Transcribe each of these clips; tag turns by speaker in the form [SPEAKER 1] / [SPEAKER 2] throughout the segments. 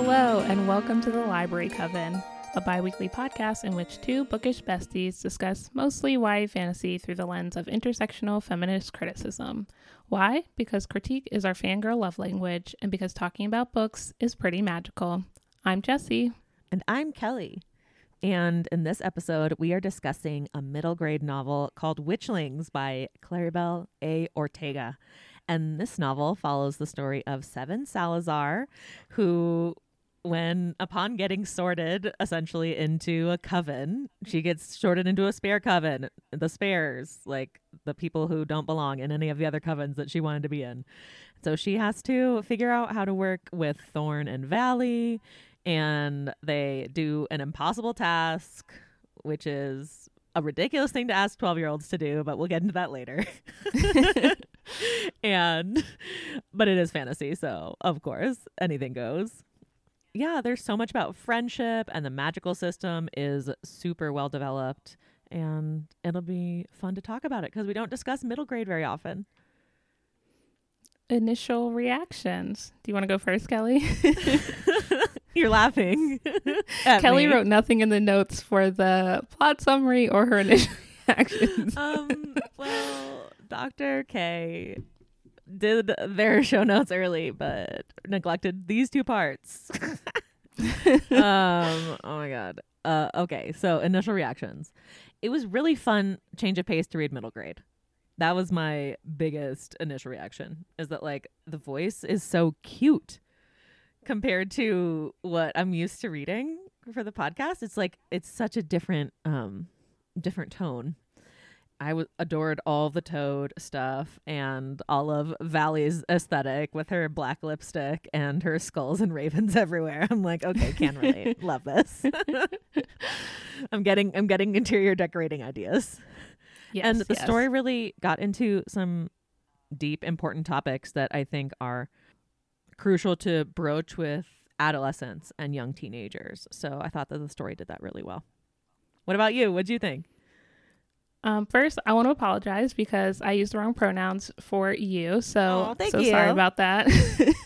[SPEAKER 1] Hello, and welcome to the Library Coven, a bi weekly podcast in which two bookish besties discuss mostly YA fantasy through the lens of intersectional feminist criticism. Why? Because critique is our fangirl love language, and because talking about books is pretty magical. I'm Jessie.
[SPEAKER 2] And I'm Kelly. And in this episode, we are discussing a middle grade novel called Witchlings by Claribel A. Ortega. And this novel follows the story of Seven Salazar, who, when upon getting sorted essentially into a coven, she gets sorted into a spare coven, the spares, like the people who don't belong in any of the other covens that she wanted to be in. So she has to figure out how to work with Thorn and Valley, and they do an impossible task, which is a ridiculous thing to ask 12 year olds to do, but we'll get into that later. and but it is fantasy, so of course anything goes. Yeah, there's so much about friendship and the magical system is super well developed and it'll be fun to talk about it because we don't discuss middle grade very often.
[SPEAKER 1] Initial reactions. Do you want to go first, Kelly?
[SPEAKER 2] You're laughing.
[SPEAKER 1] Kelly
[SPEAKER 2] me.
[SPEAKER 1] wrote nothing in the notes for the plot summary or her initial reactions.
[SPEAKER 2] um, well, Dr. K did their show notes early, but neglected these two parts. um, oh my god. Uh, okay, so initial reactions. It was really fun change of pace to read middle grade. That was my biggest initial reaction. Is that like the voice is so cute compared to what I'm used to reading for the podcast. It's like it's such a different um different tone. I w- adored all the Toad stuff and all of Valley's aesthetic with her black lipstick and her skulls and ravens everywhere. I'm like, okay, can relate. Love this. I'm getting I'm getting interior decorating ideas.
[SPEAKER 1] Yes,
[SPEAKER 2] and the
[SPEAKER 1] yes.
[SPEAKER 2] story really got into some deep important topics that I think are crucial to broach with adolescents and young teenagers. So I thought that the story did that really well. What about you? What'd you think?
[SPEAKER 1] Um, first, I want to apologize because I used the wrong pronouns for you. So,
[SPEAKER 2] thank
[SPEAKER 1] so
[SPEAKER 2] you.
[SPEAKER 1] sorry about that.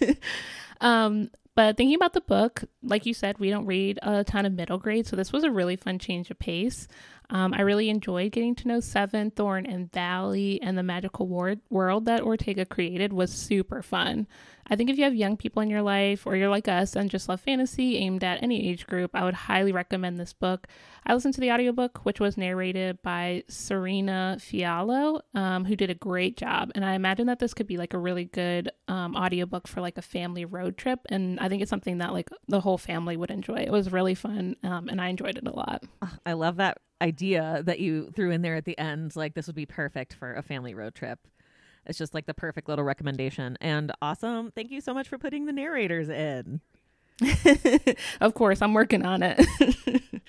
[SPEAKER 1] um, but thinking about the book, like you said, we don't read a ton of middle grade, so this was a really fun change of pace. Um, I really enjoyed getting to know Seven, Thorn, and Valley, and the magical ward- world that Ortega created was super fun. I think if you have young people in your life, or you're like us and just love fantasy aimed at any age group, I would highly recommend this book. I listened to the audiobook, which was narrated by Serena Fiallo, um, who did a great job. And I imagine that this could be like a really good um, audiobook for like a family road trip. And I think it's something that like the whole family would enjoy. It was really fun, um, and I enjoyed it a lot.
[SPEAKER 2] I love that idea that you threw in there at the end. Like this would be perfect for a family road trip. It's just like the perfect little recommendation. And awesome. Thank you so much for putting the narrators in.
[SPEAKER 1] of course, I'm working on it.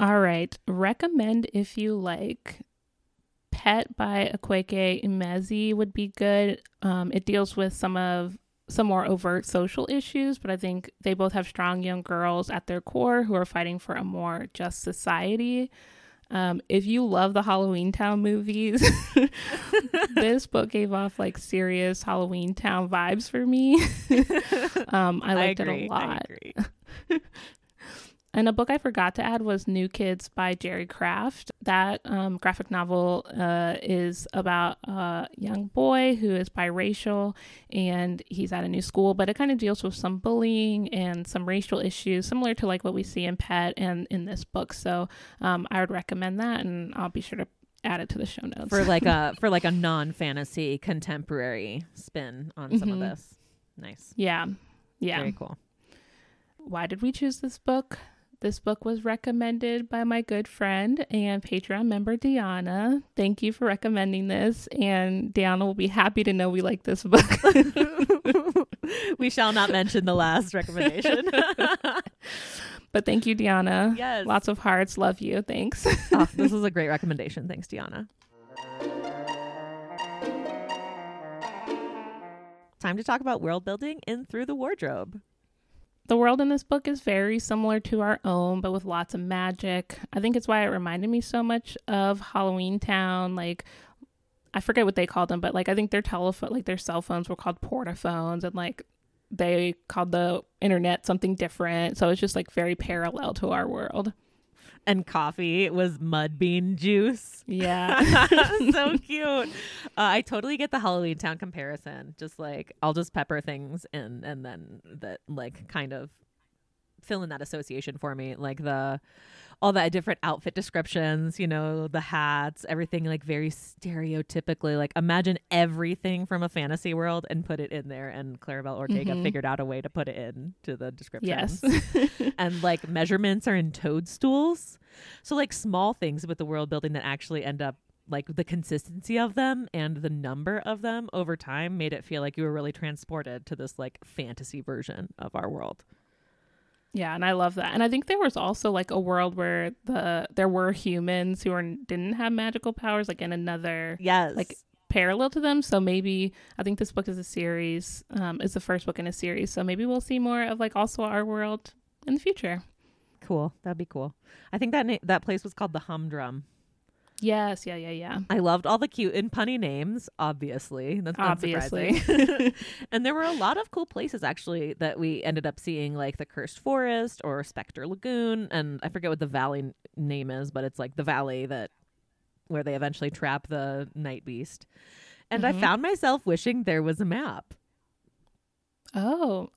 [SPEAKER 1] All right. Recommend if you like. Pet by Akwaeke Emezi would be good. Um, it deals with some of some more overt social issues, but I think they both have strong young girls at their core who are fighting for a more just society. Um, if you love the Halloween Town movies, this book gave off like serious Halloween Town vibes for me. um, I liked
[SPEAKER 2] agree,
[SPEAKER 1] it a lot. And a book I forgot to add was New Kids by Jerry Craft. That um, graphic novel uh, is about a young boy who is biracial and he's at a new school, but it kind of deals with some bullying and some racial issues, similar to like what we see in Pet and in this book. So um, I would recommend that, and I'll be sure to add it to the show notes.
[SPEAKER 2] for like a for like a non fantasy contemporary spin on some of
[SPEAKER 1] Mhm.
[SPEAKER 2] this. Nice.
[SPEAKER 1] yeah, yeah.
[SPEAKER 2] Very cool.
[SPEAKER 1] why did we choose this book? This book was recommended by my good friend and Patreon member Diana. Thank you for recommending this, and Diana will be happy to know we like this book.
[SPEAKER 2] we shall not mention the last recommendation.
[SPEAKER 1] but thank you, Diana.
[SPEAKER 2] yes.
[SPEAKER 1] Lots of hearts. Love you. Thanks.
[SPEAKER 2] Oh, this was a great recommendation. Thanks, Diana. Time to talk about world building in Through the Wardrobe.
[SPEAKER 1] The world in this book is very similar to our own, but with lots of magic. I think it's why it reminded me so much of Halloween Town. Like, I forget what they called them, but like I think their telephone, like their cell phones were called portaphones, and like they called the internet something different. So it's just like very parallel to our world.
[SPEAKER 2] And coffee was mud bean juice.
[SPEAKER 1] Yeah.
[SPEAKER 2] so cute. Uh, I totally get the Halloween Town comparison. Just like I'll just pepper things in and then that like kind of fill in that association for me. Like the all the different outfit descriptions, you know, the hats, everything like very stereotypically. Like imagine everything from a fantasy world and put it in there. And Claribel Ortega
[SPEAKER 1] Mhm.
[SPEAKER 2] figured out a way to put it in to the descriptions.
[SPEAKER 1] yes.
[SPEAKER 2] and like measurements are in toadstools. So like small things with the world building that actually end up like the consistency of them and the number of them over time made it feel like you were really transported to this like fantasy version of our world.
[SPEAKER 1] Yeah, and I love that. And I think there was also like a world where the there were humans who were, didn't have magical powers, like in another
[SPEAKER 2] Yes.
[SPEAKER 1] like parallel to them. So maybe I think this book is a series. Um, is the first book in a series. So maybe we'll see more of like also our world in the future.
[SPEAKER 2] cool. That'd be cool. I think that na- that place was called the Humdrum.
[SPEAKER 1] Yes, yeah, yeah, yeah.
[SPEAKER 2] I loved all the cute and punny names, obviously. That's not
[SPEAKER 1] Obviously.
[SPEAKER 2] surprising. and there were a lot of cool places actually that we ended up seeing, like the Cursed Forest or Spectre Lagoon, and I forget what the valley name is, but it's like the valley that where they eventually trap the night beast. And I
[SPEAKER 1] Mhm.
[SPEAKER 2] found myself wishing there was a map.
[SPEAKER 1] Oh,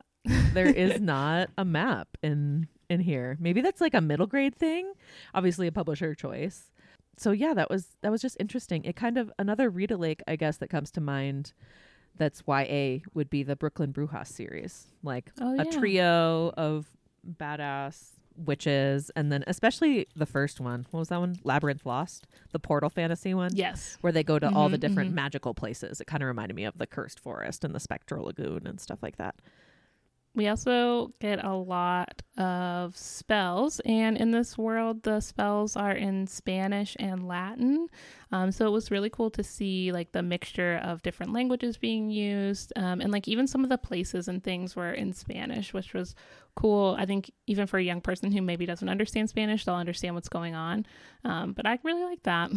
[SPEAKER 2] There is not a map in in here. Maybe that's like a middle grade thing. Obviously a publisher choice. So yeah, that was that was just interesting. It kind of another read alike, I guess, that comes to mind that's YA would be the Brooklyn Brujas series. Like
[SPEAKER 1] Oh,
[SPEAKER 2] a trio of badass witches and then especially the first one. What was that one? Labyrinth Lost, the portal fantasy one
[SPEAKER 1] yes.
[SPEAKER 2] where they go to all the
[SPEAKER 1] Mhm,
[SPEAKER 2] different
[SPEAKER 1] mhm.
[SPEAKER 2] magical places. It kind of reminded me of the Cursed Forest and the Spectral Lagoon and stuff like that.
[SPEAKER 1] We also get a lot of spells, and in this world, the spells are in Spanish and Latin. Um, so it was really cool to see like the mixture of different languages being used, um, and like even some of the places and things were in Spanish, which was cool. I think even for a young person who maybe doesn't understand Spanish, they'll understand what's going on. Um, but I really like that.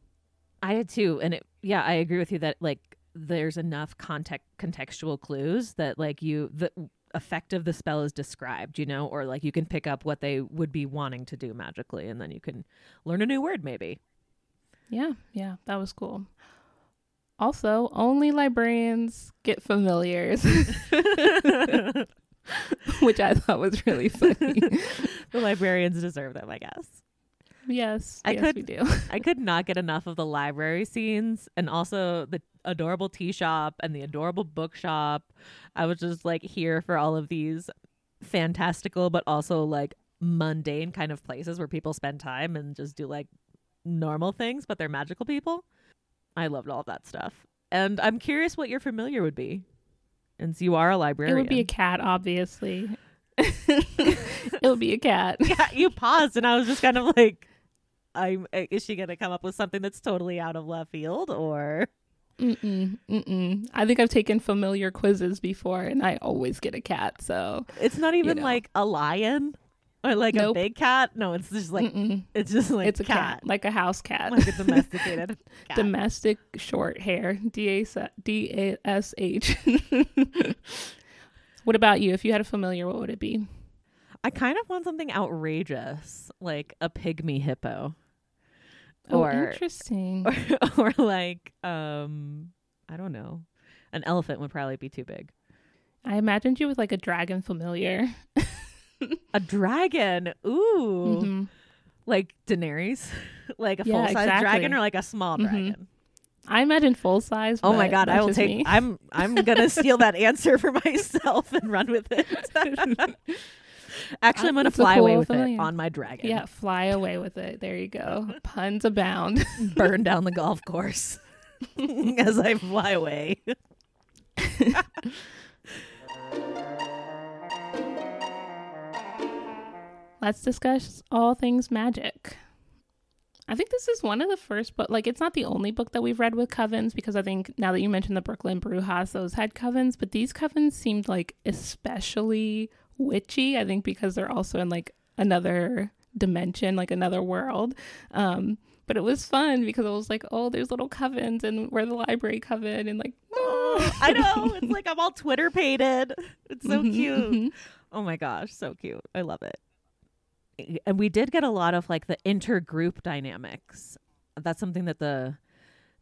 [SPEAKER 2] I did too, and it yeah, I agree with you that like there's enough context contextual clues that like you the effect of the spell is described, you know, or like you can pick up what they would be wanting to do magically, and then you can learn a new word maybe.
[SPEAKER 1] Yeah, yeah, that was cool. Also, only librarians get familiars, which I thought was really funny.
[SPEAKER 2] the librarians deserve them, I guess.
[SPEAKER 1] yes,
[SPEAKER 2] I
[SPEAKER 1] yes,
[SPEAKER 2] could-
[SPEAKER 1] we do.
[SPEAKER 2] I could not get enough of the library scenes and also the adorable tea shop and the adorable bookshop. I was just like here for all of these fantastical but also like mundane kind of places where people spend time and just do like normal things, but they're magical people. I loved all of that stuff. And I'm curious what your familiar would be. Since you are a librarian.
[SPEAKER 1] It would be a cat, obviously. it would be a cat.
[SPEAKER 2] yeah, you paused and I was just kind of like I'm is she going to come up with something that's totally out of left field or
[SPEAKER 1] Mm-mm, mm-mm. I think I've taken familiar quizzes before, and I always get a cat. So
[SPEAKER 2] It's not even
[SPEAKER 1] know.
[SPEAKER 2] like a lion or like a big cat. No, it's just like
[SPEAKER 1] mm-mm.
[SPEAKER 2] it's just like
[SPEAKER 1] it's a cat. like a house cat,
[SPEAKER 2] like a domesticated cat.
[SPEAKER 1] domestic short hair. D A S D A S H. What about you? If you had a familiar, what would it be?
[SPEAKER 2] I kind of want something outrageous, like a pygmy hippo,
[SPEAKER 1] Oh,
[SPEAKER 2] or
[SPEAKER 1] interesting.
[SPEAKER 2] or, or like um I don't know, an elephant would probably be too big.
[SPEAKER 1] I imagined you with like a dragon familiar.
[SPEAKER 2] A dragon, ooh,
[SPEAKER 1] Mhm.
[SPEAKER 2] like Daenerys, like a
[SPEAKER 1] Yeah,
[SPEAKER 2] full size
[SPEAKER 1] exactly.
[SPEAKER 2] dragon or like a small
[SPEAKER 1] Mhm.
[SPEAKER 2] dragon.
[SPEAKER 1] I imagine full size.
[SPEAKER 2] Oh my god, I will take.
[SPEAKER 1] me.
[SPEAKER 2] I'm I'm gonna steal that answer for myself and run with it. Actually, I'm gonna fly
[SPEAKER 1] cool
[SPEAKER 2] away with
[SPEAKER 1] familiar.
[SPEAKER 2] it on my dragon.
[SPEAKER 1] Yeah, fly away with it. There you go. Puns abound.
[SPEAKER 2] burn down the golf course as I fly away.
[SPEAKER 1] Let's discuss all things magic. I think this is one of the first, but like it's not the only book that we've read with covens because I think now that you mentioned the Brooklyn Brujas, those had covens, but these covens seemed like especially witchy. I think because they're also in like another dimension, like another world. Um, but it was fun because I was like, oh, there's little covens and we're the library coven and like,
[SPEAKER 2] I know. It's like I'm all Twitter pated. It's so
[SPEAKER 1] Mhm,
[SPEAKER 2] cute.
[SPEAKER 1] mhm.
[SPEAKER 2] Oh my gosh, so cute. I love it. And we did get a lot of like the intergroup dynamics. That's something that the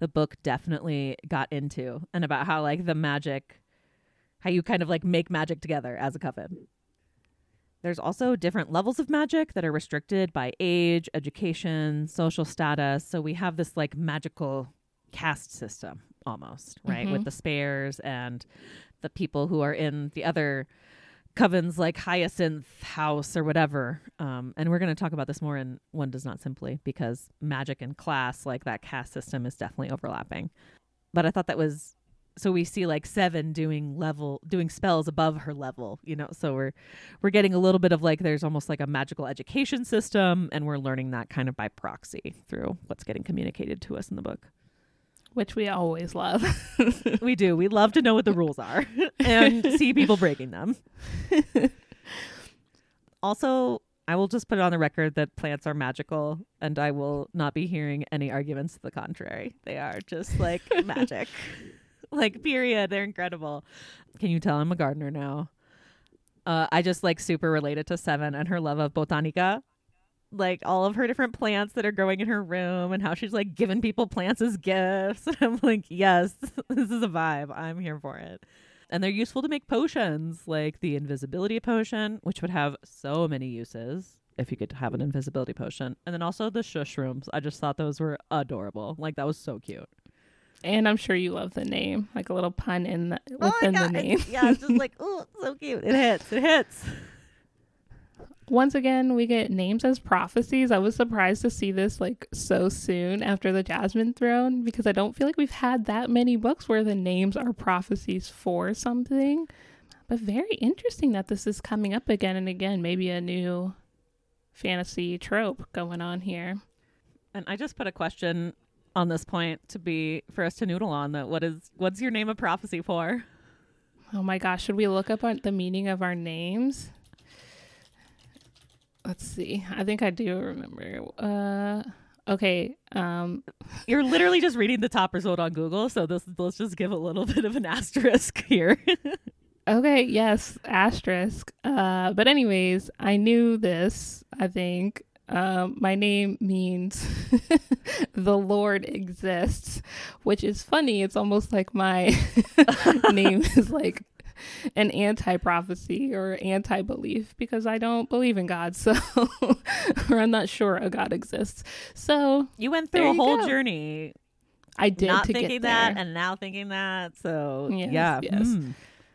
[SPEAKER 2] the book definitely got into and about how like the magic how you kind of like make magic together as a coven. There's also different levels of magic that are restricted by age, education, social status. So we have this like magical caste system almost, right? With
[SPEAKER 1] Mhm.
[SPEAKER 2] the spares and the people who are in the other covens like Hyacinth House or whatever. Um, and we're going to talk about this more in One Does Not Simply because magic and class, like that caste system, is definitely overlapping. But I thought that was so we see like Seven doing level doing spells above her level, you know. So we're we're getting a little bit of like there's almost like a magical education system, and we're learning that kind of by proxy through what's getting communicated to us in the book.
[SPEAKER 1] Which we always love.
[SPEAKER 2] We do. We love to know what the rules are and see people breaking them. Also, I will just put it on the record that plants are magical, and I will not be hearing any arguments to the contrary. They are just like magic. Like, period. They're incredible. Can you tell I'm a gardener now? Uh, I just like super related to Seven and her love of botanica. Like all of her different plants that are growing in her room and how she's like giving people plants as gifts. And I'm like, yes, this is a vibe. I'm here for it. And they're useful to make potions, like the invisibility potion, which would have so many uses if you could have an invisibility potion. And then also the shush rooms. I just thought those were adorable. Like that was so cute.
[SPEAKER 1] And I'm sure you love the name, like a little pun in the,
[SPEAKER 2] Oh my
[SPEAKER 1] within the name.
[SPEAKER 2] it's- yeah, it's just like, oh, so cute. It hits. It hits.
[SPEAKER 1] Once again, we get names as prophecies. I was surprised to see this like so soon after the Jasmine Throne because I don't feel like we've had that many books where the names are prophecies for something. But very interesting that this is coming up again and again. Maybe a new fantasy trope going on here.
[SPEAKER 2] And I just put a question on this point to be for us to noodle on that what is what's your name of prophecy for?
[SPEAKER 1] Oh my gosh, should we look up on the meaning of our names? Let's see. I think I do remember. Uh okay. Um
[SPEAKER 2] You're literally just reading the top result on Google, so this let's just give a little bit of an asterisk here.
[SPEAKER 1] okay, yes, asterisk. Uh but anyways, I knew this, I think. Um my name means the Lord exists, which is funny. It's almost like my name is like an anti prophecy or anti belief because I don't believe in God. So, or I'm not sure a God exists. So
[SPEAKER 2] you went through a whole
[SPEAKER 1] go.
[SPEAKER 2] journey
[SPEAKER 1] I did
[SPEAKER 2] not
[SPEAKER 1] to
[SPEAKER 2] thinking
[SPEAKER 1] get
[SPEAKER 2] that and now thinking that. So
[SPEAKER 1] Yes,
[SPEAKER 2] yeah.
[SPEAKER 1] yes.
[SPEAKER 2] Hmm.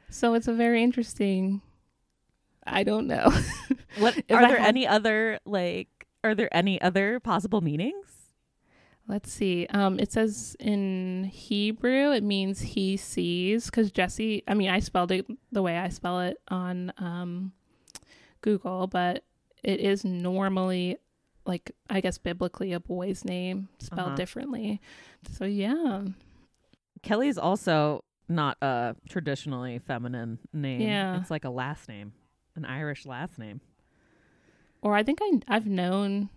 [SPEAKER 1] So it's a very interesting. I don't know.
[SPEAKER 2] What are there
[SPEAKER 1] had-
[SPEAKER 2] any other like are there any other possible meanings?
[SPEAKER 1] Let's see. Um, it says in Hebrew it means he sees because Jesse. I mean, I spelled it the way I spell it on um, Google, but it is normally like I guess biblically a boy's name spelled
[SPEAKER 2] Uh-huh.
[SPEAKER 1] differently. So yeah,
[SPEAKER 2] Kelly's also not a traditionally feminine name.
[SPEAKER 1] Yeah.
[SPEAKER 2] It's like a last name, an Irish last name.
[SPEAKER 1] Or I think I I've known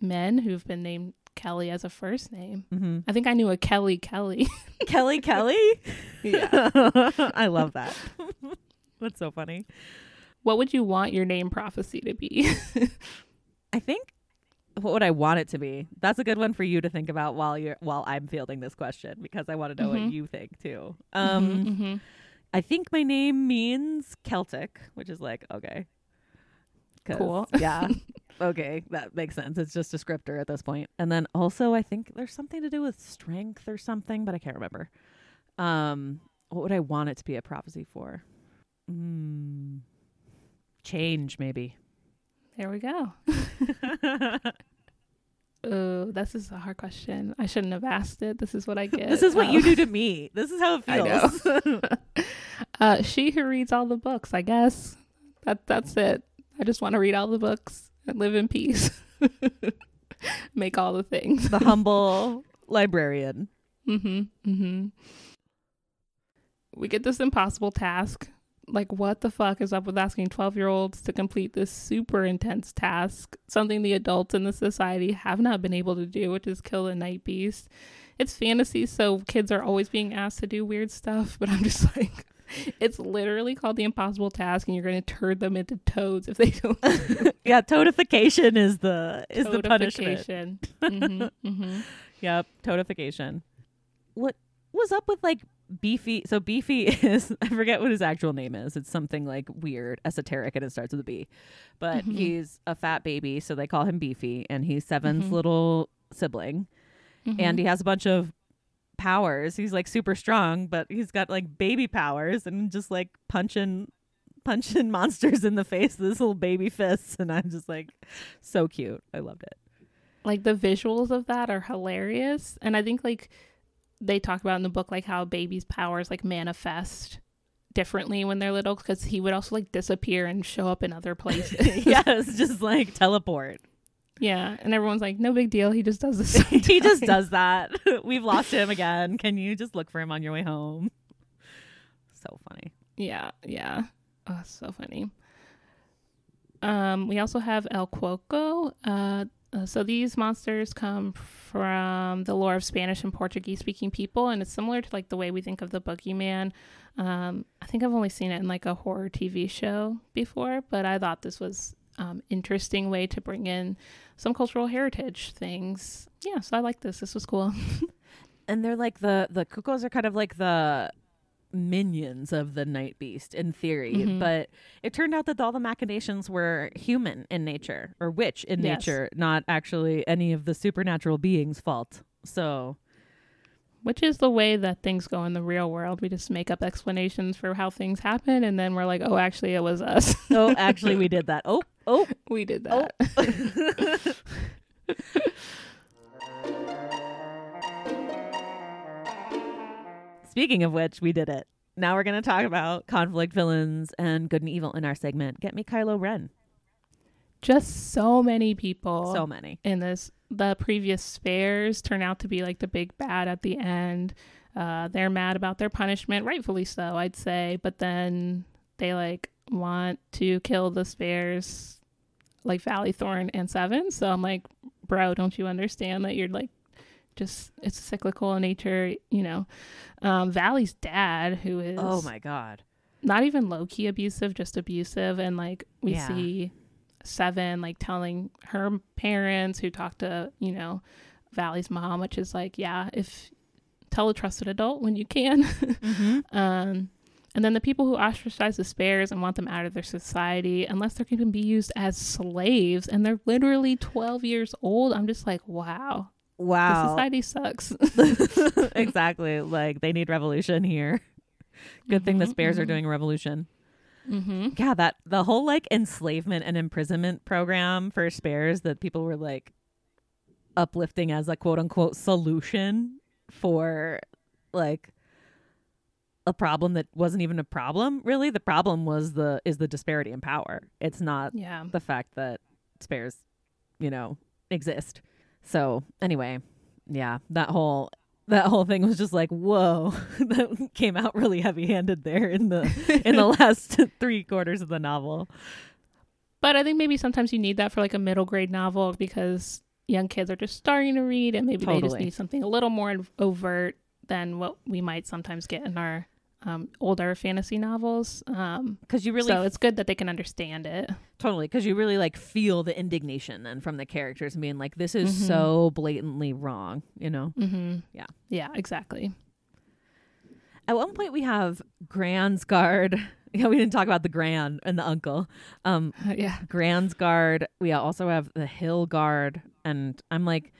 [SPEAKER 1] men who've been named Kelly as a first name.
[SPEAKER 2] Mm-hmm.
[SPEAKER 1] I think I knew a Kelly Kelly.
[SPEAKER 2] Kelly Kelly?
[SPEAKER 1] yeah.
[SPEAKER 2] I love that. That's so funny.
[SPEAKER 1] What would you want your name prophecy to be?
[SPEAKER 2] I think what would I want it to be? That's a good one for you to think about while you're while I'm fielding this question because I want to know what
[SPEAKER 1] Mhm.
[SPEAKER 2] you think too. Um
[SPEAKER 1] Mhm, mhm.
[SPEAKER 2] I think my name means Celtic, which is like okay.
[SPEAKER 1] Cool.
[SPEAKER 2] Yeah. okay, that makes sense. It's just a descriptor at this point. And then also I think there's something to do with strength or something, but I can't remember. Um what would I want it to be a prophecy for? Mm, change maybe.
[SPEAKER 1] There we go. Oh, this is a hard question. I shouldn't have asked it. This is what I get.
[SPEAKER 2] this is what you
[SPEAKER 1] Um,
[SPEAKER 2] do to me. This is how it
[SPEAKER 1] I know.
[SPEAKER 2] feels.
[SPEAKER 1] Uh, she who reads all the books. I guess that that's it. I just want to read all the books and live in peace. Make all the things.
[SPEAKER 2] the humble librarian.
[SPEAKER 1] Mm-hmm. Mm-hmm. We get this impossible task. Like, what the fuck is up with asking 12 year olds to complete this super intense task? Something the adults in the society have not been able to do, which is kill a night beast. it's fantasy, so kids are always being asked to do weird stuff. But I'm just like, it's literally called the impossible task, and you're going to turn them into toads if they don't.
[SPEAKER 2] yeah, toadification is the is the punishment.
[SPEAKER 1] mm-hmm, mm-hmm.
[SPEAKER 2] Yep, toadification. What was up with like Beefy? So Beefy is I forget what his actual name is. It's something like weird, esoteric, and it starts with a B. But
[SPEAKER 1] Mhm.
[SPEAKER 2] he's a fat baby, so they call him Beefy, and he's 7's
[SPEAKER 1] Mhm.
[SPEAKER 2] little sibling,
[SPEAKER 1] Mhm.
[SPEAKER 2] and he has a bunch of powers. He's like super strong, but he's got like baby powers and just like punching punching monsters in the face with his little baby fists and I'm just like so cute. I loved it.
[SPEAKER 1] like the visuals of that are hilarious and i think like they talk about in the book like how babies powers like manifest differently when they're little because he would also like disappear and show up in other places
[SPEAKER 2] yes, just like teleport.
[SPEAKER 1] Yeah and everyone's like no big deal he just does this
[SPEAKER 2] he just does that. We've lost him again. Can you just look for him on your way home? So funny.
[SPEAKER 1] yeah yeah oh so funny um we also have el coco uh uh, so these monsters come from the lore of Spanish and Portuguese speaking people, and it's similar to like the way we think of the boogeyman. Um, I think I've only seen it in like a horror TV show before, but I thought this was um, interesting way to bring in some cultural heritage things. Yeah, so I like this. This was cool.
[SPEAKER 2] And they're like the the cuckoos are kind of like the minions of the night beast in theory
[SPEAKER 1] Mhm.
[SPEAKER 2] but it turned out that all the machinations were human in nature or witch in
[SPEAKER 1] Yes.
[SPEAKER 2] nature not actually any of the supernatural beings fault so
[SPEAKER 1] Which is the way that things go in the real world. We just make up explanations for how things happen, and then we're like, "Oh, actually, it was us.
[SPEAKER 2] oh actually we did that oh oh
[SPEAKER 1] we did
[SPEAKER 2] Oh.
[SPEAKER 1] that."
[SPEAKER 2] Speaking of which, we did it. Now we're going to talk about conflict villains and good and evil in our segment. Get me Kylo Ren.
[SPEAKER 1] Just so many people.
[SPEAKER 2] So many.
[SPEAKER 1] in this the previous spares turn out to be like the big bad at the end uh they're mad about their punishment rightfully so i'd say but then they like want to kill the spares like valley thorn and seven so i'm like bro don't you understand that you're like just it's cyclical in nature you know um valley's dad who is
[SPEAKER 2] Oh my god.
[SPEAKER 1] not even low key abusive, just abusive. And like we
[SPEAKER 2] Yeah.
[SPEAKER 1] see Seven like telling her parents who talk to, you know, Valley's mom, which is like, yeah, if tell a trusted adult when you can.
[SPEAKER 2] Mm-hmm.
[SPEAKER 1] um, and then the people who ostracize the spares and want them out of their society, unless they're going to be used as slaves, and they're literally 12 years old, I'm just like, wow, the
[SPEAKER 2] Wow.
[SPEAKER 1] society sucks.
[SPEAKER 2] exactly. Like they need revolution here. Good thing the
[SPEAKER 1] Mhm,
[SPEAKER 2] spares are
[SPEAKER 1] mhm.
[SPEAKER 2] doing a revolution.
[SPEAKER 1] Mm-hmm.
[SPEAKER 2] Yeah, that the whole like enslavement and imprisonment program for spares that people were like uplifting as a quote unquote solution for like a problem that wasn't even a problem really the problem was the is the disparity in power it's not
[SPEAKER 1] Yeah.
[SPEAKER 2] the fact that spares you know exist so anyway yeah that whole that whole thing was just like whoa that came out really heavy handed there in the in the last three quarters of the novel.
[SPEAKER 1] But I think maybe sometimes you need that for like a middle grade novel because young kids are just starting to read and maybe they just need something a little more overt than what we might sometimes get in our um, older fantasy novels. Um,
[SPEAKER 2] because you really
[SPEAKER 1] so it's good that they can understand it.
[SPEAKER 2] totally because you really like feel the indignation then from the characters being like this is
[SPEAKER 1] Mhm.
[SPEAKER 2] so blatantly wrong you know
[SPEAKER 1] Mm-hmm.
[SPEAKER 2] Yeah.
[SPEAKER 1] Yeah, exactly.
[SPEAKER 2] At one point, we have Grand's guard. Yeah, we didn't talk about the Grand and the uncle. Um,
[SPEAKER 1] yeah.
[SPEAKER 2] Grand's guard. We also have the Hill guard, and I'm like,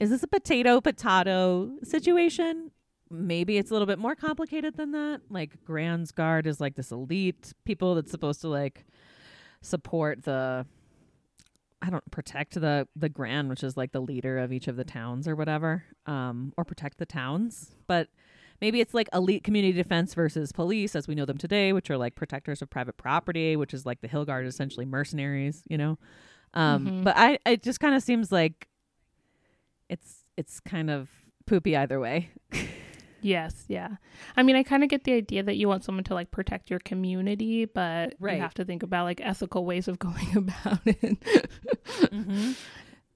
[SPEAKER 2] is this a potato potato situation? Maybe it's a little bit more complicated than that. Like Grand's guard is like this elite people that's supposed to like support the I don't protect the the Grand, which is like the leader of each of the towns or whatever, um, or protect the towns. But maybe it's like elite community defense versus police, as we know them today, which are like protectors of private property, which is like the Hill Guard, essentially mercenaries, you know. Um,
[SPEAKER 1] Mhm.
[SPEAKER 2] But I, it just kind of seems like it's it's kind of poopy either way.
[SPEAKER 1] Yes, yeah. I mean, I kind of get the idea that you want someone to like protect your community, but
[SPEAKER 2] Right.
[SPEAKER 1] you have to think about like ethical ways of going about it.
[SPEAKER 2] mm-hmm.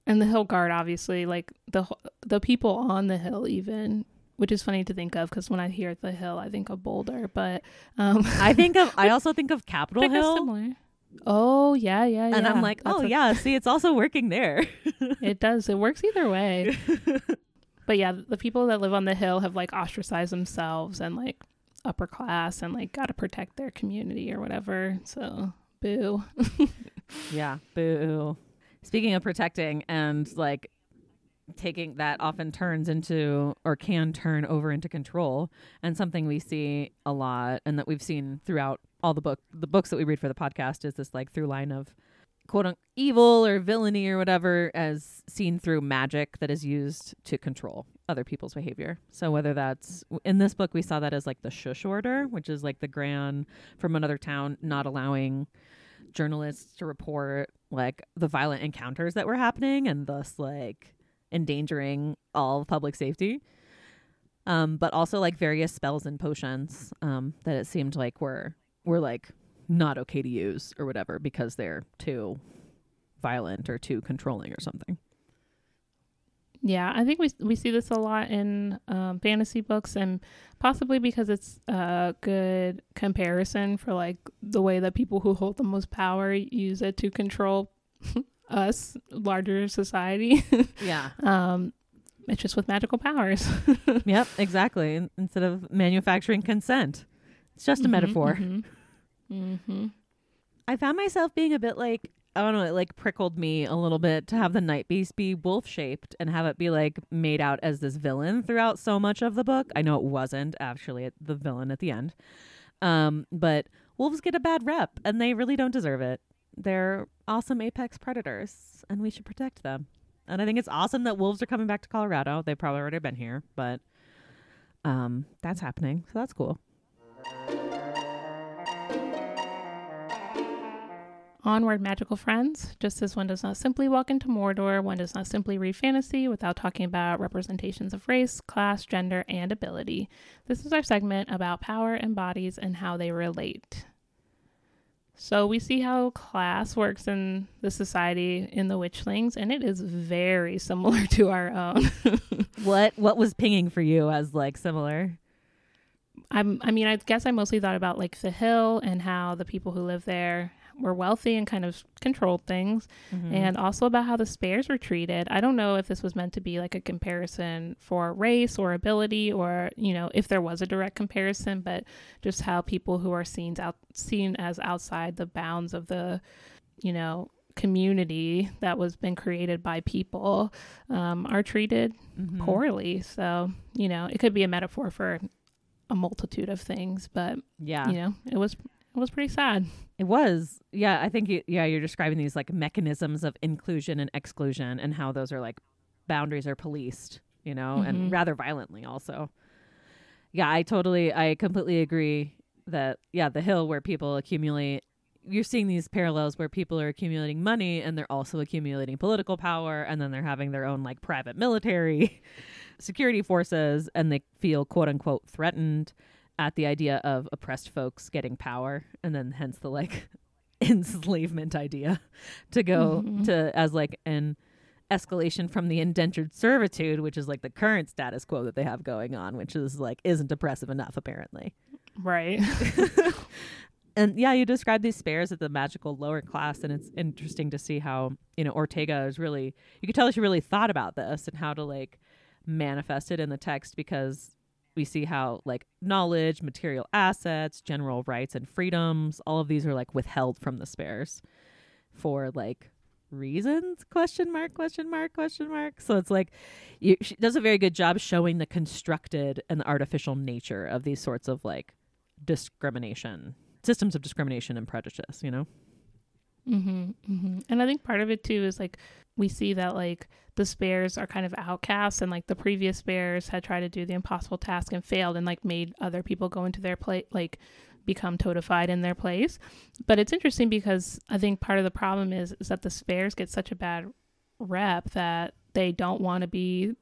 [SPEAKER 1] and the hill guard obviously like the the people on the hill even which is funny to think of because when I hear the hill, I think of Boulder. But um,
[SPEAKER 2] I think of I also think of Capitol
[SPEAKER 1] think of
[SPEAKER 2] Hill,
[SPEAKER 1] similar. Oh yeah, yeah, yeah.
[SPEAKER 2] and I'm like,
[SPEAKER 1] That's
[SPEAKER 2] oh
[SPEAKER 1] what-
[SPEAKER 2] yeah, see, it's also working there.
[SPEAKER 1] it does. It works either way. but yeah, the people that live on the hill have like ostracized themselves and like upper class and like got to protect their community or whatever. So boo.
[SPEAKER 2] Yeah, boo. Speaking of protecting and like taking that often turns into or can turn over into control and something we see a lot and that we've seen throughout all the book the books that we read for the podcast is this like through line of quote unquote evil or villainy or whatever as seen through magic that is used to control other people's behavior. So whether that's in this book we saw that as like the shush order, which is like the gran from another town not allowing journalists to report like the violent encounters that were happening and thus like endangering all public safety. Um, but also like various spells and potions um, that it seemed like were were like not okay to use or whatever because they're too violent or too controlling or something.
[SPEAKER 1] Yeah, I think we we see this a lot in um, fantasy books, and possibly because it's a good comparison for like the way that people who hold the most power use it to control us, larger society.
[SPEAKER 2] Yeah.
[SPEAKER 1] um, it's just with magical powers.
[SPEAKER 2] yep, exactly. Instead of manufacturing consent. It's just a metaphor.
[SPEAKER 1] hmm hmm
[SPEAKER 2] I found myself being a bit like I don't know, it like prickled me a little bit to have the night beast be wolf shaped and have it be like made out as this villain throughout so much of the book. I know it wasn't actually the villain at the end. Um, but wolves get a bad rep and they really don't deserve it. They're awesome apex predators and we should protect them. And I think it's awesome that wolves are coming back to Colorado. They've probably already been here, but um that's happening. So that's cool.
[SPEAKER 1] Onward, magical friends. Just as one does not simply walk into Mordor, one does not simply read fantasy without talking about representations of race, class, gender, and ability. This is our segment about power and bodies and how they relate. So we see how class works in the society in the Witchlings, and it is very similar to our own.
[SPEAKER 2] What what was pinging for you as like similar?
[SPEAKER 1] I'm, I mean, I guess I mostly thought about like the hill and how the people who live there were wealthy and kind of controlled things,
[SPEAKER 2] Mm-hmm.
[SPEAKER 1] and also about how the spares were treated. I don't know if this was meant to be like a comparison for race or ability, or you know, if there was a direct comparison, but just how people who are seen out seen as outside the bounds of the, you know, community that was been created by people um, are treated
[SPEAKER 2] Mhm.
[SPEAKER 1] poorly. So you know, it could be a metaphor for a multitude of things, but
[SPEAKER 2] Yeah.
[SPEAKER 1] you know, it was it was pretty sad.
[SPEAKER 2] It was. Yeah, I think you, yeah, you're describing these like mechanisms of inclusion and exclusion and how those are like boundaries are policed, you know, and
[SPEAKER 1] Mhm.
[SPEAKER 2] rather violently also. Yeah, I totally I completely agree that yeah, the hill where people accumulate you're seeing these parallels where people are accumulating money and they're also accumulating political power and then they're having their own like private military security forces and they feel quote unquote threatened at the idea of oppressed folks getting power and then hence the like enslavement idea to go
[SPEAKER 1] Mhm.
[SPEAKER 2] to as like an escalation from the indentured servitude which is like the current status quo that they have going on which is like isn't oppressive enough apparently
[SPEAKER 1] Right.
[SPEAKER 2] and yeah, you describe these spares as the magical lower class, and it's interesting to see how you know Ortega is really. You could tell she really thought about this and how to like manifest it in the text because we see how like knowledge, material assets, general rights and freedoms, all of these are like withheld from the spares for like reasons? Question mark question mark question mark. So it's like you, she does a very good job showing the constructed and the artificial nature of these sorts of like discrimination systems of discrimination and prejudice you know
[SPEAKER 1] hmm hmm And I think part of it too is like we see that like the spares are kind of outcasts, and like the previous spares had tried to do the impossible task and failed, and like made other people go into their place, like become toadified in their place. But it's interesting because I think part of the problem is is that the spares get such a bad rep that they don't want to be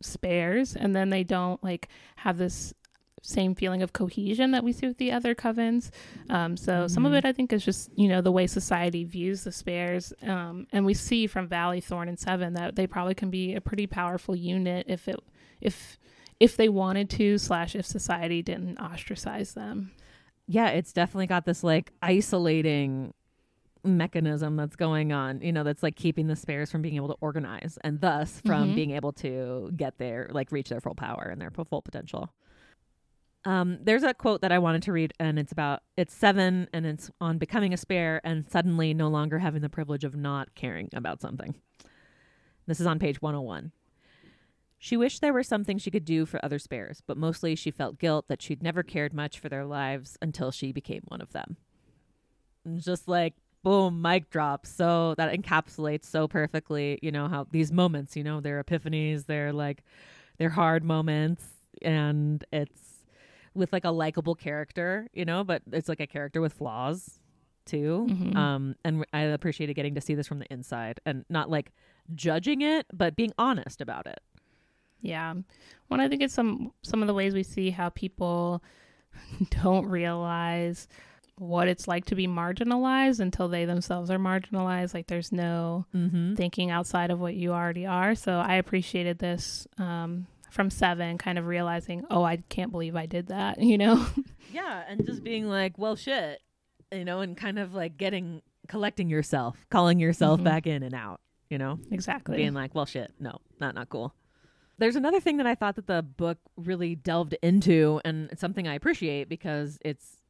[SPEAKER 1] spares, and then they don't like have this same feeling of cohesion that we see with the other covens. Um, so mm-hmm. some of
[SPEAKER 2] Mm-hmm.
[SPEAKER 1] it, I think, is just you know the way society views the spares, um, and we see from Valley, Thorn, and Seven that they probably can be a pretty powerful unit if it if if they wanted to slash if society didn't ostracize them.
[SPEAKER 2] Yeah, it's definitely got this like isolating mechanism that's going on, you know, that's like keeping the spares from being able to organize and thus from
[SPEAKER 1] Mhm.
[SPEAKER 2] being able to get their like reach their full power and their full potential. Um, there's a quote that I wanted to read, and it's about it's seven, and it's on becoming a spare and suddenly no longer having the privilege of not caring about something. This is on page 101. She wished there were something she could do for other spares, but mostly she felt guilt that she'd never cared much for their lives until she became one of them. And just like boom, mic drop. So that encapsulates so perfectly, you know, how these moments, you know, they're epiphanies, they're like they're hard moments, and it's with like a likable character, you know, but it's like a character with flaws too.
[SPEAKER 1] Mhm.
[SPEAKER 2] Um, and I appreciated getting to see this from the inside and not like judging it, but being honest about it.
[SPEAKER 1] Yeah. Well, I think it's some some of the ways we see how people don't realize what it's like to be marginalized until they themselves are marginalized. Like there's no
[SPEAKER 2] Mm-hmm.
[SPEAKER 1] thinking outside of what you already are. So I appreciated this um, from Seven, kind of realizing, oh, I can't believe I did that. You know?
[SPEAKER 2] Yeah, and just being like, well, shit, you know, and kind of like getting collecting yourself, calling yourself
[SPEAKER 1] Mhm.
[SPEAKER 2] back in and out, you know,
[SPEAKER 1] exactly.
[SPEAKER 2] being like, well, shit, no, not not cool. There's another thing that I thought that the book really delved into, and it's something I appreciate because it's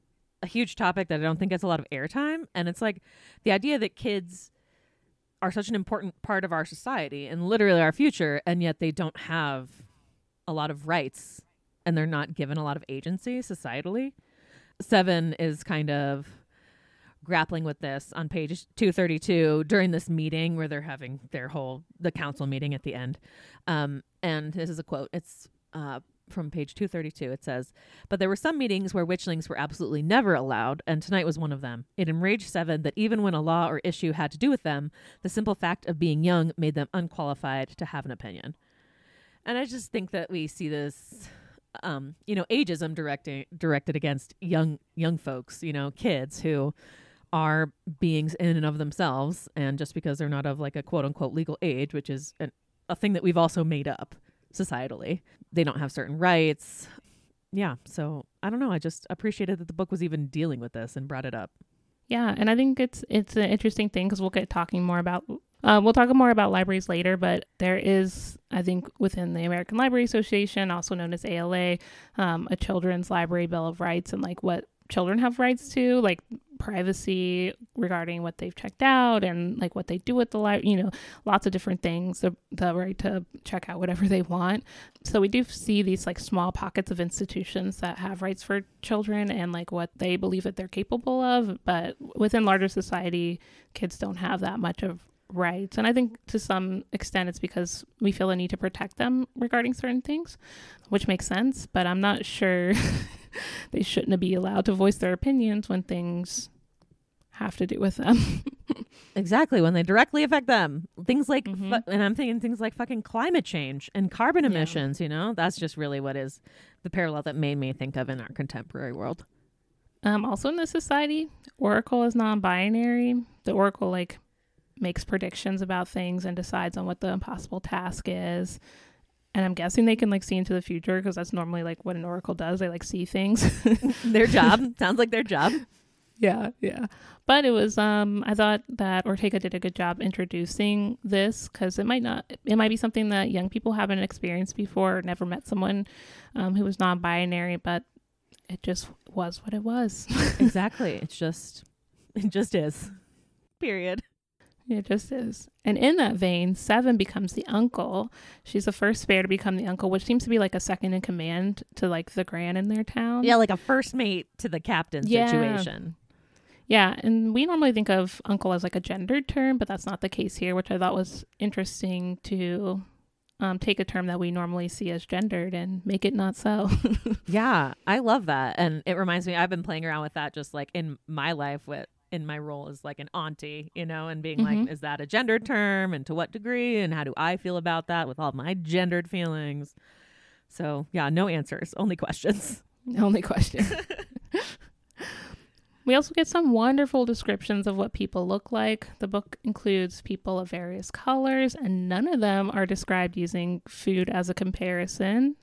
[SPEAKER 2] a huge topic that I don't think gets a lot of airtime, and it's like the idea that kids are such an important part of our society and literally our future, and yet they don't have a lot of rights and they're not given a lot of agency societally. Seven is kind of grappling with this on page 232 during this meeting where they're having their whole the council meeting at the end. Um, and this is a quote. It's uh, from page 232 it says but there were some meetings where witchlings were absolutely never allowed and tonight was one of them. It enraged seven that even when a law or issue had to do with them the simple fact of being young made them unqualified to have an opinion and i just think that we see this um, you know, ageism directing directed against young young folks, you know, kids who are beings in and of themselves, and just because they're not of like a quote unquote legal age, which is an, a thing that we've also made up societally, they don't have certain rights. Yeah, so I don't know. I just appreciated that the book was even dealing with this and brought it up.
[SPEAKER 1] Yeah, and I think it's it's an interesting thing because we'll get talking more about uh, we'll talk more about libraries later, but there is, I think, within the American Library Association, also known as ALA, um, a Children's Library Bill of Rights and like what children have rights to, like privacy regarding what they've checked out and like what they do with the library, you know, lots of different things, the, the right to check out whatever they want. So we do see these like small pockets of institutions that have rights for children and like what they believe that they're capable of. But within larger society, kids don't have that much of rights. And I think to some extent it's because we feel a need to protect them regarding certain things, which makes sense. But I'm not sure they shouldn't be allowed to voice their opinions when things have to do with them.
[SPEAKER 2] Exactly when they directly affect them, things like,
[SPEAKER 1] Mhm.
[SPEAKER 2] fu- and I'm thinking things like fucking climate change and carbon
[SPEAKER 1] Yeah.
[SPEAKER 2] emissions. You know, that's just really what is the parallel that made me think of in our contemporary world.
[SPEAKER 1] Um, also in this society, Oracle is non-binary. The Oracle like makes predictions about things and decides on what the impossible task is. And I'm guessing they can like see into the future because that's normally like what an Oracle does. They like see things.
[SPEAKER 2] their job sounds like their job.
[SPEAKER 1] yeah, yeah. But it was um I thought that Ortega did a good job introducing this because it might not it might be something that young people haven't experienced before or never met someone um, who was non-binary, but it just was what it was.
[SPEAKER 2] exactly. It's just, it just is. Period.
[SPEAKER 1] It just is. And in that vein, Seven becomes the uncle. She's the first spare to become the uncle, which seems to be like a second in command to like the grand in their town.
[SPEAKER 2] Yeah, like a first mate to the captain
[SPEAKER 1] Yeah.
[SPEAKER 2] situation.
[SPEAKER 1] Yeah. And we normally think of uncle as like a gendered term, but that's not the case here, which I thought was interesting to um, take a term that we normally see as gendered and make it not so.
[SPEAKER 2] Yeah, I love that. And it reminds me, I've been playing around with that just like in my life with in my role as like an auntie, you know, and being like,
[SPEAKER 1] Mhm.
[SPEAKER 2] is that a gender term and to what degree? And how do I feel about that with all my gendered feelings? So yeah, no answers, only questions.
[SPEAKER 1] Only question. we also get some wonderful descriptions of what people look like. The book includes people of various colors, and none of them are described using food as a comparison.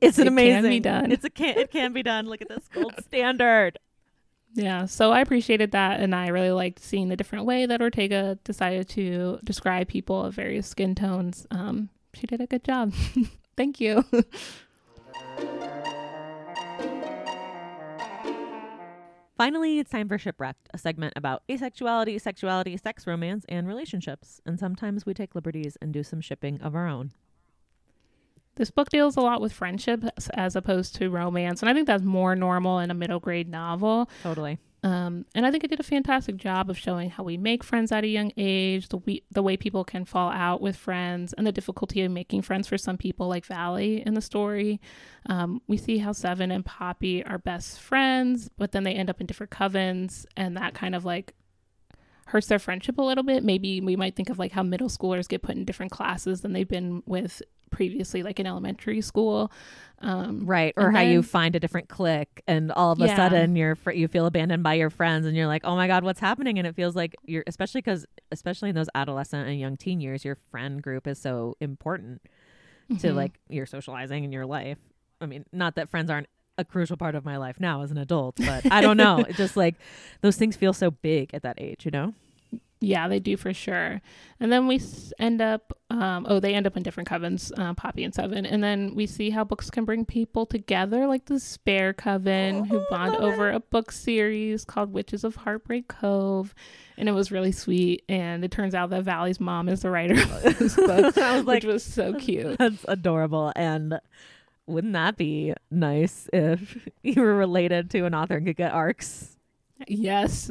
[SPEAKER 2] It's an
[SPEAKER 1] It
[SPEAKER 2] amazing.
[SPEAKER 1] can be done.
[SPEAKER 2] It's a can. It can be done. Look at this gold standard.
[SPEAKER 1] Yeah, so I appreciated that, and I really liked seeing the different way that Ortega decided to describe people of various skin tones. Um, she did a good job. Thank you.
[SPEAKER 2] Finally, it's time for Shipwrecked, a segment about asexuality, sexuality, sex, romance, and relationships. And sometimes we take liberties and do some shipping of our own.
[SPEAKER 1] This book deals a lot with friendship as- opposed to romance, and I think that's more normal in a middle grade novel.
[SPEAKER 2] Totally.
[SPEAKER 1] Um, and I think it did a fantastic job of showing how we make friends at a young age, the we- the way people can fall out with friends, and the difficulty of making friends for some people, like Valley in the story. Um, we see how Seven and Poppy are best friends, but then they end up in different covens, and that kind of like hurts their friendship a little bit. Maybe we might think of like how middle schoolers get put in different classes than they've been with previously, like in elementary school. Um,
[SPEAKER 2] Right. Or how you find a different clique and all of a
[SPEAKER 1] Yeah.
[SPEAKER 2] sudden you're fr- you feel abandoned by your friends and you're like, "Oh my god, what's happening?" And it feels like you're especially cuz especially in those adolescent and young teen years, your friend group is so important to
[SPEAKER 1] mhm.
[SPEAKER 2] like your socializing in your life. I mean, not that friends aren't a crucial part of my life now as an adult, but I don't know. Just like those things feel so big at that age, you know?
[SPEAKER 1] Yeah, they do for sure. And then we end up, um, oh, they end up in different covens, uh, Poppy and Seven. And then we see how books can bring people together, like the Spare Coven, who
[SPEAKER 2] Oh,
[SPEAKER 1] bond over a book series called Witches of Heartbreak Cove. And it was really sweet. And it turns out that Valley's mom is the writer of this book,
[SPEAKER 2] was like,
[SPEAKER 1] which was so cute.
[SPEAKER 2] That's adorable. And wouldn't that be nice if you were related to an author and could get arcs?
[SPEAKER 1] Yes.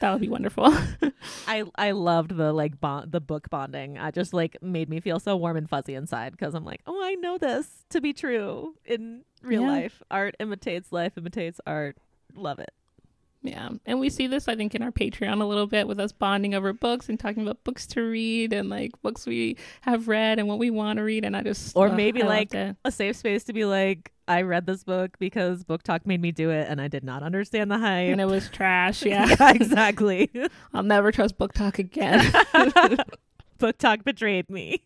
[SPEAKER 1] That would be wonderful.
[SPEAKER 2] I I loved the like bond the book bonding. I just like made me feel so warm and fuzzy inside because I'm like, oh, I know this to be true in real
[SPEAKER 1] Yeah.
[SPEAKER 2] life. Art imitates life, imitates art. Love it.
[SPEAKER 1] Yeah. And we see this, I think, in our Patreon a little bit with us bonding over books and talking about books to read and like books we have read and what we want to read. And I just,
[SPEAKER 2] Or maybe,
[SPEAKER 1] I
[SPEAKER 2] like. A safe space to be like, I read this book because BookTok made me do it, and I did not understand the hype.
[SPEAKER 1] and it was trash. Yeah.
[SPEAKER 2] yeah exactly.
[SPEAKER 1] I'll never trust BookTok again.
[SPEAKER 2] BookTok betrayed me.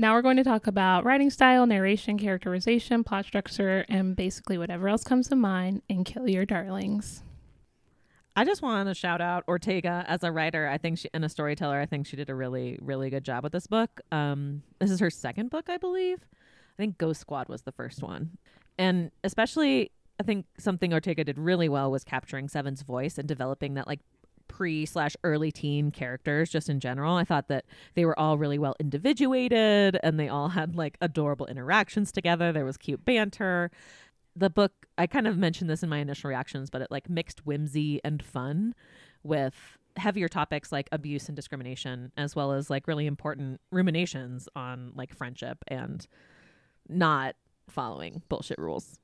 [SPEAKER 1] Now we're going to talk about writing style, narration, characterization, plot structure, and basically whatever else comes to mind in Kill Your Darlings.
[SPEAKER 2] I just want to shout out Ortega as a writer. I think she and a storyteller. I think she did a really, really good job with this book. Um, this is her second book, I believe. I think Ghost Squad was the first one, and especially I think something Ortega did really well was capturing Seven's voice and developing that like pre slash early teen characters just in general. I thought that they were all really well individuated and they all had like adorable interactions together. There was cute banter the book i kind of mentioned this in my initial reactions but it like mixed whimsy and fun with heavier topics like abuse and discrimination as well as like really important ruminations on like friendship and not following bullshit rules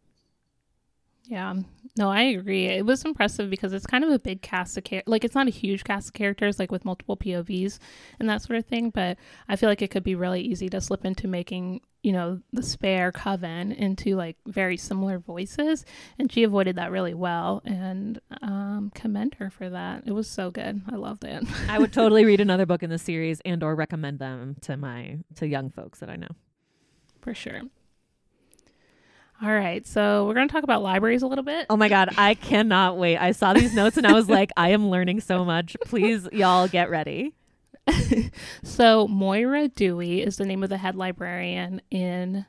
[SPEAKER 1] Yeah, no, I agree. It was impressive because it's kind of a big cast of char- like it's not a huge cast of characters like with multiple POVs and that sort of thing. But I feel like it could be really easy to slip into making you know the spare coven into like very similar voices, and she avoided that really well. And um, commend her for that. It was so good. I loved it.
[SPEAKER 2] i would totally read another book in the series and or recommend them to my to young folks that i know
[SPEAKER 1] for sure. All right, so we're going to talk about libraries a little bit.
[SPEAKER 2] oh my god i cannot wait i saw these notes and i was like i am learning so much please y'all get ready
[SPEAKER 1] So Moira Dewey is the name of the head librarian in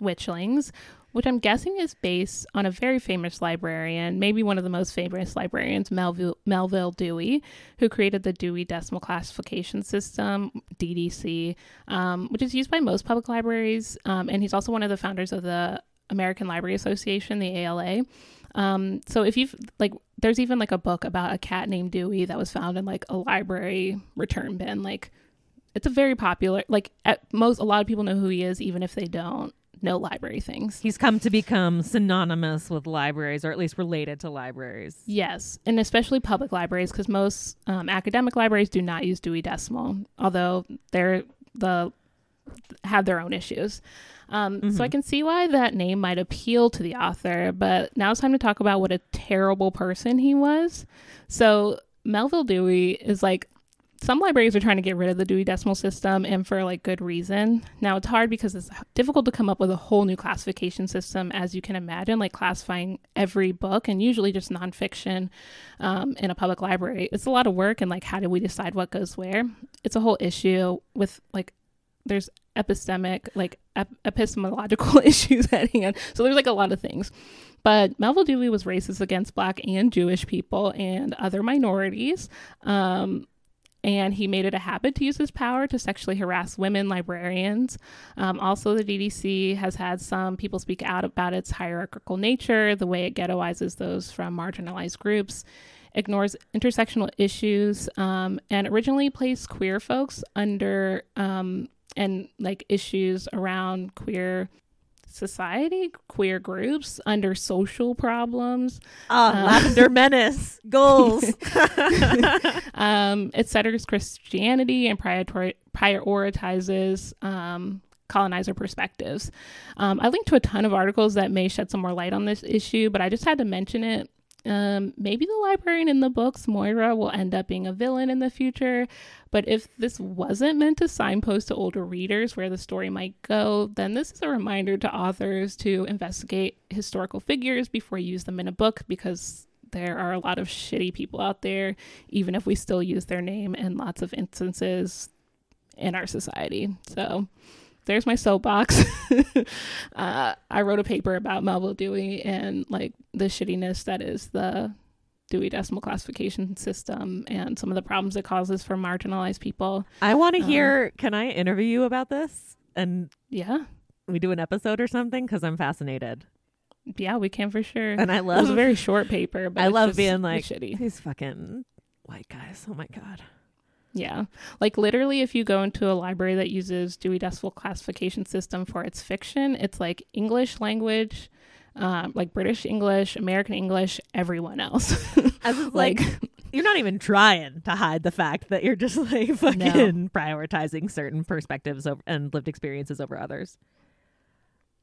[SPEAKER 1] Witchlings, which I'm guessing is based on a very famous librarian, maybe one of the most famous librarians, Melville, Melville Dewey, who created the Dewey Decimal Classification System, DDC, um, which is used by most public libraries. Um, and he's also one of the founders of the American Library Association, the ALA. Um, so if you've like, there's even like a book about a cat named Dewey that was found in like a library return bin. Like, it's a very popular. Like at most, a lot of people know who he is, even if they don't know library things.
[SPEAKER 2] He's come to become synonymous with libraries, or at least related to libraries.
[SPEAKER 1] Yes, and especially public libraries, because most um, academic libraries do not use Dewey Decimal, although they're the have their own issues. Um, So I
[SPEAKER 2] Mhm.
[SPEAKER 1] can see why that name might appeal to the author, but now it's time to talk about what a terrible person he was. So Melville Dewey is like some libraries are trying to get rid of the Dewey Decimal System and for like good reason. Now it's hard because it's difficult to come up with a whole new classification system, as you can imagine, like classifying every book and usually just nonfiction um, in a public library. It's a lot of work, and like, how do we decide what goes where? It's a whole issue with like, there's epistemic, like ep- epistemological issues at hand. So there's like a lot of things. But Melville Dewey was racist against Black and Jewish people and other minorities. Um, and he made it a habit to use his power to sexually harass women librarians. Um, also, the DDC has had some people speak out about its hierarchical nature, the way it ghettoizes those from marginalized groups, ignores intersectional issues, um, and originally placed queer folks under um, and like issues around queer society, queer groups under social problems.
[SPEAKER 2] Ah,
[SPEAKER 1] Uh,
[SPEAKER 2] Lavender Menace goals.
[SPEAKER 1] um, centers Christianity and priori- prioritizes um, colonizer perspectives. Um, I linked to a ton of articles that may shed some more light on this issue, but I just had to mention it. Um, maybe the librarian in the books, Moira, will end up being a villain in the future. But if this wasn't meant to signpost to older readers where the story might go, then this is a reminder to authors to investigate historical figures before you use them in a book because there are a lot of shitty people out there, even if we still use their name in lots of instances in our society. So there's my soapbox. uh, I wrote a paper about Melville Dewey and like the shittiness that is the Dewey Decimal Classification System and some of the problems it causes for marginalized people.
[SPEAKER 2] I want to
[SPEAKER 1] Um,
[SPEAKER 2] hear. Can I interview you about this? And
[SPEAKER 1] Yeah,
[SPEAKER 2] we do an episode or something because I'm fascinated.
[SPEAKER 1] yeah, we can for sure.
[SPEAKER 2] And I love
[SPEAKER 1] it was a very short paper, but
[SPEAKER 2] I love being like
[SPEAKER 1] shitty.
[SPEAKER 2] these fucking white guys. Oh my god.
[SPEAKER 1] Yeah. Like literally if you go into a library that uses Dewey Decimal Classification System for its fiction, it's like English language, um, like British English, American English, everyone else.
[SPEAKER 2] Like,
[SPEAKER 1] like
[SPEAKER 2] you're not even trying to hide the fact that you're just like fucking prioritizing certain perspectives over, and lived experiences over others.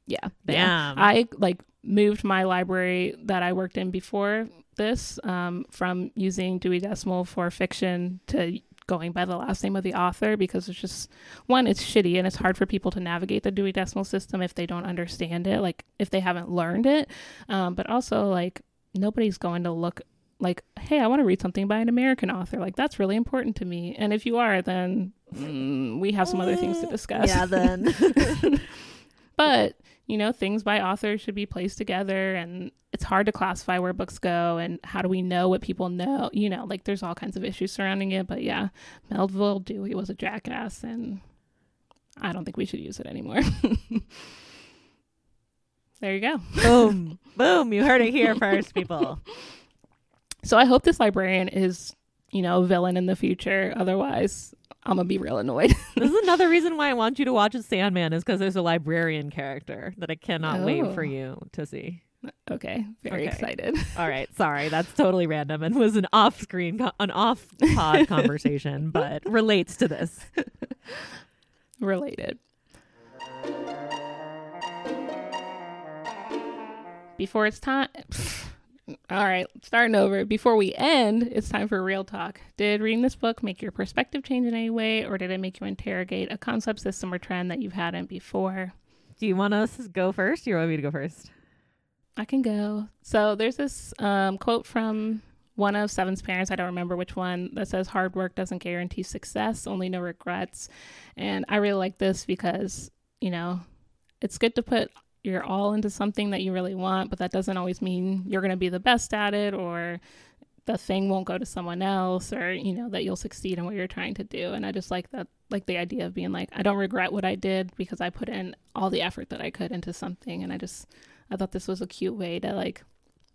[SPEAKER 1] yeah. yeah. I like moved my library that I worked in before this um, from using Dewey Decimal for fiction to going by the last name of the author because it's just one it's shitty and it's hard for people to navigate the Dewey Decimal System if they don't understand it like if they haven't learned it. Um, but also like nobody's going to look like hey I want to read something by an American author. Like that's really important to me. And if you are then mm, we have some other things to discuss.
[SPEAKER 2] Yeah, then.
[SPEAKER 1] but you know things by authors should be placed together and it's hard to classify where books go and how do we know what people know you know like there's all kinds of issues surrounding it but yeah melville dewey was a jackass and i don't think we should use it anymore there you go
[SPEAKER 2] Boom. Boom. You heard it here first, people.
[SPEAKER 1] so i hope this librarian is you know villain in the future otherwise i'm gonna be real annoyed
[SPEAKER 2] this is another reason why I want you to watch a Sandman is because there's a librarian character that I cannot wait
[SPEAKER 1] Oh.
[SPEAKER 2] for you to see.
[SPEAKER 1] okay very
[SPEAKER 2] Okay.
[SPEAKER 1] excited
[SPEAKER 2] All right, sorry, that's totally random and was an off-screen, co- an off-pod conversation, but relates to this.
[SPEAKER 1] related. Before it's time. All right, starting over. Before we end, it's time for real talk. Did reading this book make your perspective change in any way, or did it make you interrogate a concept, system, or trend that you've had in before?
[SPEAKER 2] Do you want us to go first? Or you want me to go first?
[SPEAKER 1] I can go. So there's this um, quote from one of Seven's parents, I don't remember which one, that says, Hard work doesn't guarantee success, only no regrets. And I really like this because, you know, it's good to put your all into something that you really want, but that doesn't always mean you're going to be the best at it or the thing won't go to someone else or, you know, that you'll succeed in what you're trying to do. And I just like that, like the idea of being like, I don't regret what I did because I put in all the effort that I could into something. And I just, I thought this was a cute way to like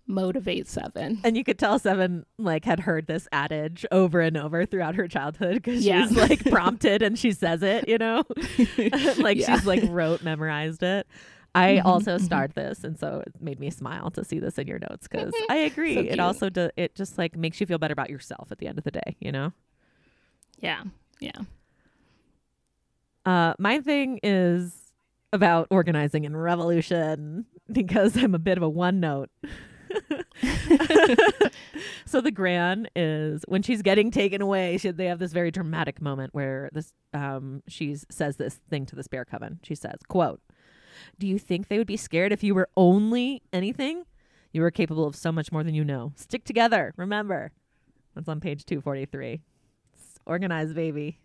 [SPEAKER 1] motivate Seven.
[SPEAKER 2] And you could tell Seven like had heard this adage over and over throughout her childhood because
[SPEAKER 1] Yeah.
[SPEAKER 2] she's like prompted and she says it, you know, like
[SPEAKER 1] Yeah.
[SPEAKER 2] she's like rote, memorized it. I
[SPEAKER 1] Mhm,
[SPEAKER 2] also
[SPEAKER 1] mhm.
[SPEAKER 2] starred this, and so it made me smile to see this in your notes because I agree.
[SPEAKER 1] So
[SPEAKER 2] it also do, it just like makes you feel better about yourself at the end of the day, you know.
[SPEAKER 1] Yeah, yeah.
[SPEAKER 2] Uh, my thing is about organizing and revolution because I'm a bit of a one note. so the Gran is when she's getting taken away. She, they have this very dramatic moment where this um she says this thing to the Spare Coven. She says, "quote Do you think they would be scared if you were only anything? You are capable of so much more than you know. Stick together. Remember." That's on page two forty three. Organized, baby.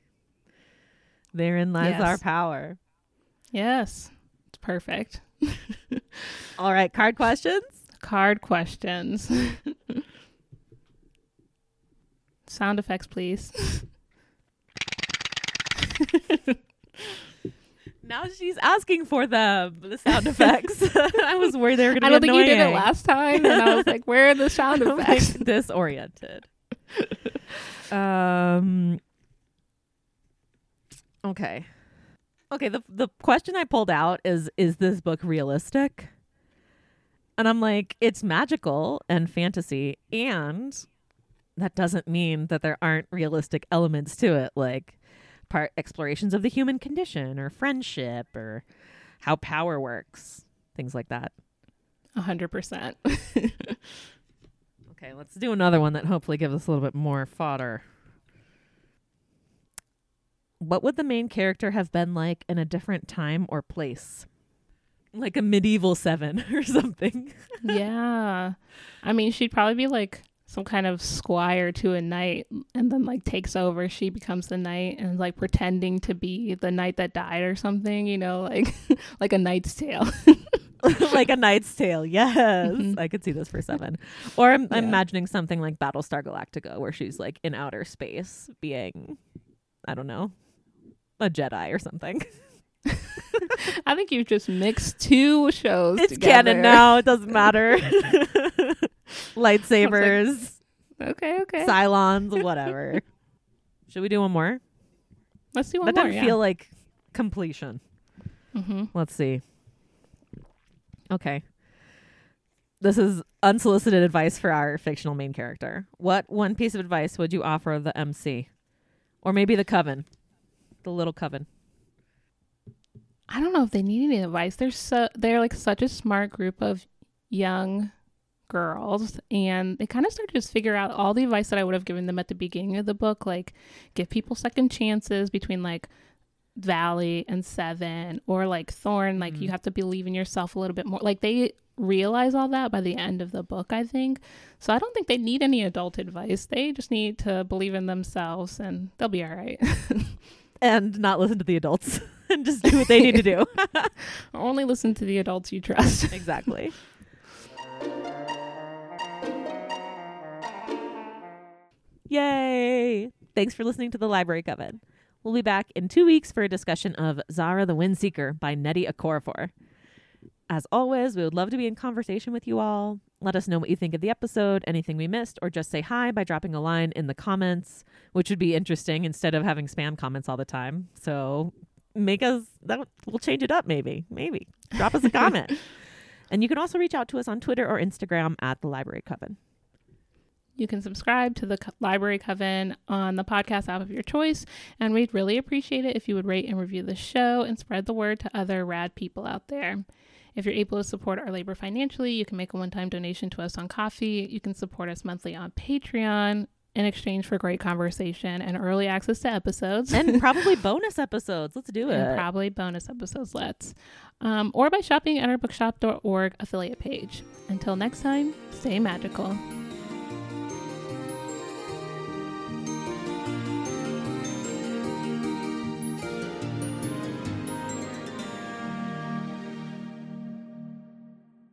[SPEAKER 2] Therein lies
[SPEAKER 1] Yes.
[SPEAKER 2] our power.
[SPEAKER 1] Yes. It's perfect.
[SPEAKER 2] All right, card questions.
[SPEAKER 1] Card questions. Sound effects, please.
[SPEAKER 2] Now she's asking for them, the sound effects. I was worried they were going to be.
[SPEAKER 1] I don't think you did it last time, and I was like, "Where are the sound effects?"
[SPEAKER 2] disoriented. um. Okay. Okay. The the question I pulled out is: Is this book realistic? And I'm like, it's magical and fantasy, and that doesn't mean that there aren't realistic elements to it, like part explorations of the human condition, or friendship, or how power works, things like that.
[SPEAKER 1] A hundred percent.
[SPEAKER 2] Okay, let's do another one that hopefully gives us a little bit more fodder. What would the main character have been like in a different time or place? Like a medieval seven or something.
[SPEAKER 1] yeah, I mean, she'd probably be like some kind of squire to a knight, and then like takes over. She becomes the knight and like pretending to be the knight that died or something. You know, like like a Knight's Tale.
[SPEAKER 2] like a Knight's Tale. Yes.
[SPEAKER 1] Mhm.
[SPEAKER 2] I could see this for seven. Or I'm, I'm imagining something like Battlestar Galactica where she's like in outer space being, I don't know, a Jedi or something.
[SPEAKER 1] I think you've just mixed two shows.
[SPEAKER 2] It's
[SPEAKER 1] together.
[SPEAKER 2] canon now. It doesn't matter. Lightsabers.
[SPEAKER 1] Okay, okay.
[SPEAKER 2] Cylons, whatever. Should we do one more?
[SPEAKER 1] Let's do one
[SPEAKER 2] that
[SPEAKER 1] more.
[SPEAKER 2] doesn't feel like completion.
[SPEAKER 1] hmm
[SPEAKER 2] Let's see. Okay. This is unsolicited advice for our fictional main character. What one piece of advice would you offer the MC? Or maybe the coven? The little coven.
[SPEAKER 1] I don't know if they need any advice. They're so they're like such a smart group of young girls and they kind of start to just figure out all the advice that I would have given them at the beginning of the book like give people second chances between like Valley and Seven or like Thorn like you
[SPEAKER 2] Mhm.
[SPEAKER 1] have to believe in yourself a little bit more. Like they realize all that by the end of the book I think. So I don't think they need any adult advice. They just need to believe in themselves and they'll be all right.
[SPEAKER 2] And not listen to the adults and just do what they need to do.
[SPEAKER 1] only listen to the adults you trust
[SPEAKER 2] exactly. Yay! Thanks for listening to the Library Coven. We'll be back in two weeks for a discussion of Zahrah the Windseeker by Nnedi Okorafor. As always, we would love to be in conversation with you all. Let us know what you think of the episode, anything we missed, or just say hi by dropping a line in the comments, which would be interesting instead of having spam comments all the time. So make us that we'll change it up maybe. Maybe. Drop us a comment. And you can also reach out to us on Twitter or Instagram at the Library Coven.
[SPEAKER 1] You can subscribe to the Library Coven on the podcast app of your choice, and we'd really appreciate it if you would rate and review the show and spread the word to other rad people out there. If you're able to support our labor financially, you can make a one time donation to us on Ko-fi. You can support us monthly on Patreon in exchange for great conversation and early access to episodes.
[SPEAKER 2] And probably bonus episodes. Let's do it.
[SPEAKER 1] and probably bonus episodes, let's. Um, or by shopping at our bookshop.org affiliate page. Until next time, stay magical.